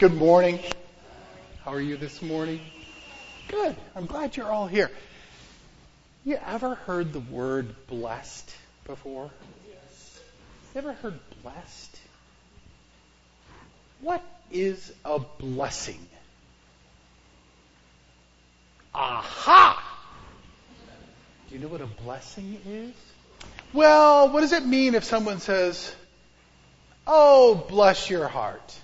Good morning. How are you this morning? Good. I'm glad you're all here. You ever heard the word blessed before? Yes. You ever heard blessed? What is a blessing? Aha! Do you know what a blessing is? Well, what does it mean if someone says, Oh, bless your heart?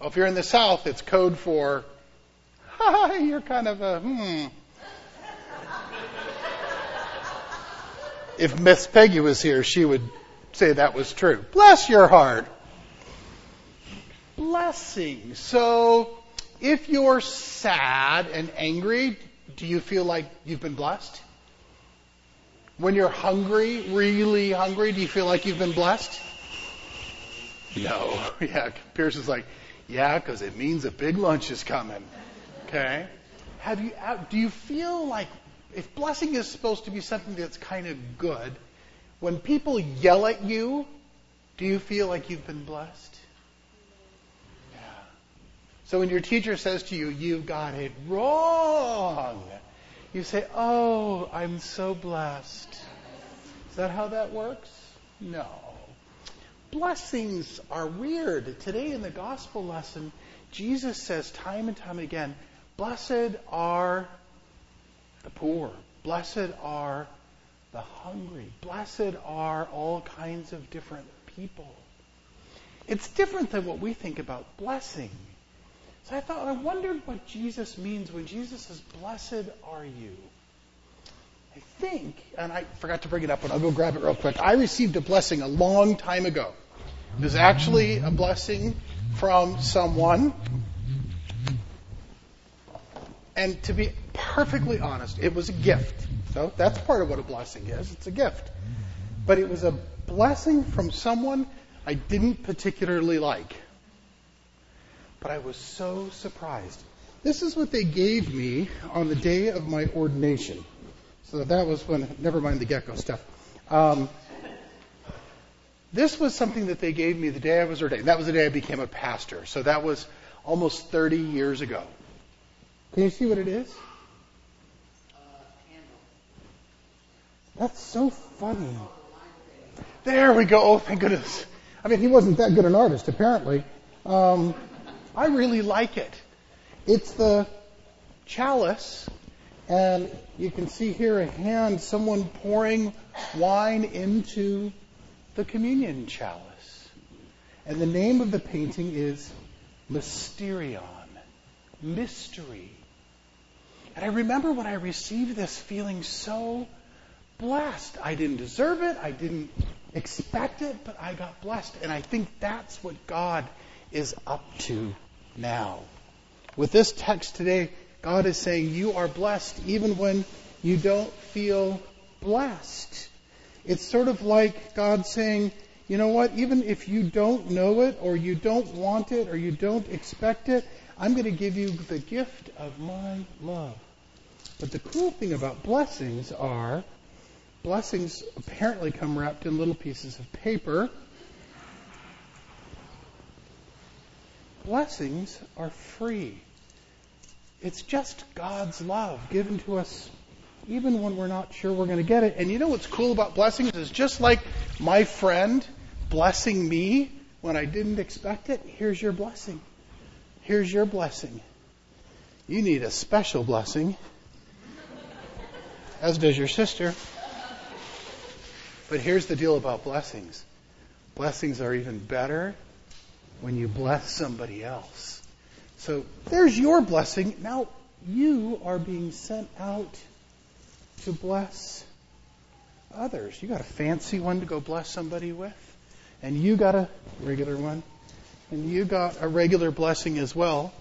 Well, if you're in the South, it's code for, ha, you're kind of a, hmm. if Miss Peggy was here, she would say that was true. Bless your heart. Blessing. So, if you're sad and angry, do you feel like you've been blessed? When you're hungry, really hungry, do you feel like you've been blessed? No. Yeah, Pierce is like, yeah, because it means a big lunch is coming. Okay? Have you, uh, do you feel like, if blessing is supposed to be something that's kind of good, when people yell at you, do you feel like you've been blessed? Yeah. So when your teacher says to you, you've got it wrong, you say, oh, I'm so blessed. Is that how that works? No blessings are weird. Today in the gospel lesson, Jesus says time and time again, blessed are the poor, blessed are the hungry, blessed are all kinds of different people. It's different than what we think about blessing. So I thought, I wondered what Jesus means when Jesus says, Blessed are you. I think, and I forgot to bring it up, but I'll go grab it real quick. I received a blessing a long time ago. It was actually a blessing from someone. And to be perfectly honest, it was a gift. So that's part of what a blessing is. It's a gift. But it was a blessing from someone I didn't particularly like. But I was so surprised. This is what they gave me on the day of my ordination. So that was when, never mind the gecko stuff. Um, this was something that they gave me the day I was ordained. That was the day I became a pastor. So that was almost 30 years ago. Can you see what it is? That's so funny. There we go. Oh, thank goodness. I mean, he wasn't that good an artist, apparently. Um, I really like it. It's the chalice and you can see here a hand, someone pouring wine into the communion chalice. And the name of the painting is Mysterion, mystery. And I remember when I received this feeling so blessed. I didn't deserve it, I didn't expect it, but I got blessed. And I think that's what God is up to now. With this text today, God is saying you are blessed even when you don't feel blessed. It's sort of like God saying, you know what, even if you don't know it or you don't want it or you don't expect it, I'm going to give you the gift of my love. But the cool thing about blessings are blessings apparently come wrapped in little pieces of paper. Blessings are free. It's just God's love given to us even when we're not sure we're going to get it. And you know what's cool about blessings is just like my friend blessing me when I didn't expect it, here's your blessing. Here's your blessing. You need a special blessing, as does your sister. But here's the deal about blessings blessings are even better when you bless somebody else. So there's your blessing. Now you are being sent out to bless others. You got a fancy one to go bless somebody with, and you got a regular one, and you got a regular blessing as well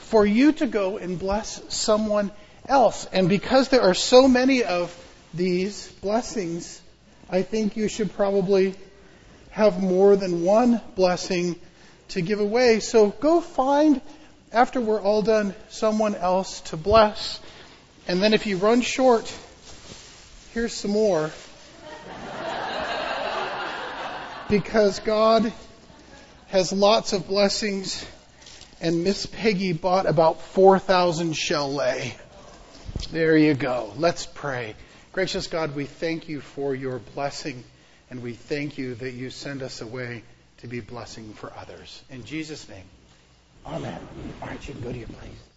for you to go and bless someone else. And because there are so many of these blessings, I think you should probably have more than one blessing to give away. So go find after we're all done, someone else to bless. And then if you run short, here's some more. because God has lots of blessings, and Miss Peggy bought about 4,000 Shell-Lay. There you go. Let's pray. Gracious God, we thank you for your blessing, and we thank you that you send us away to be blessing for others. In Jesus' name, amen. All right, you can go to your place.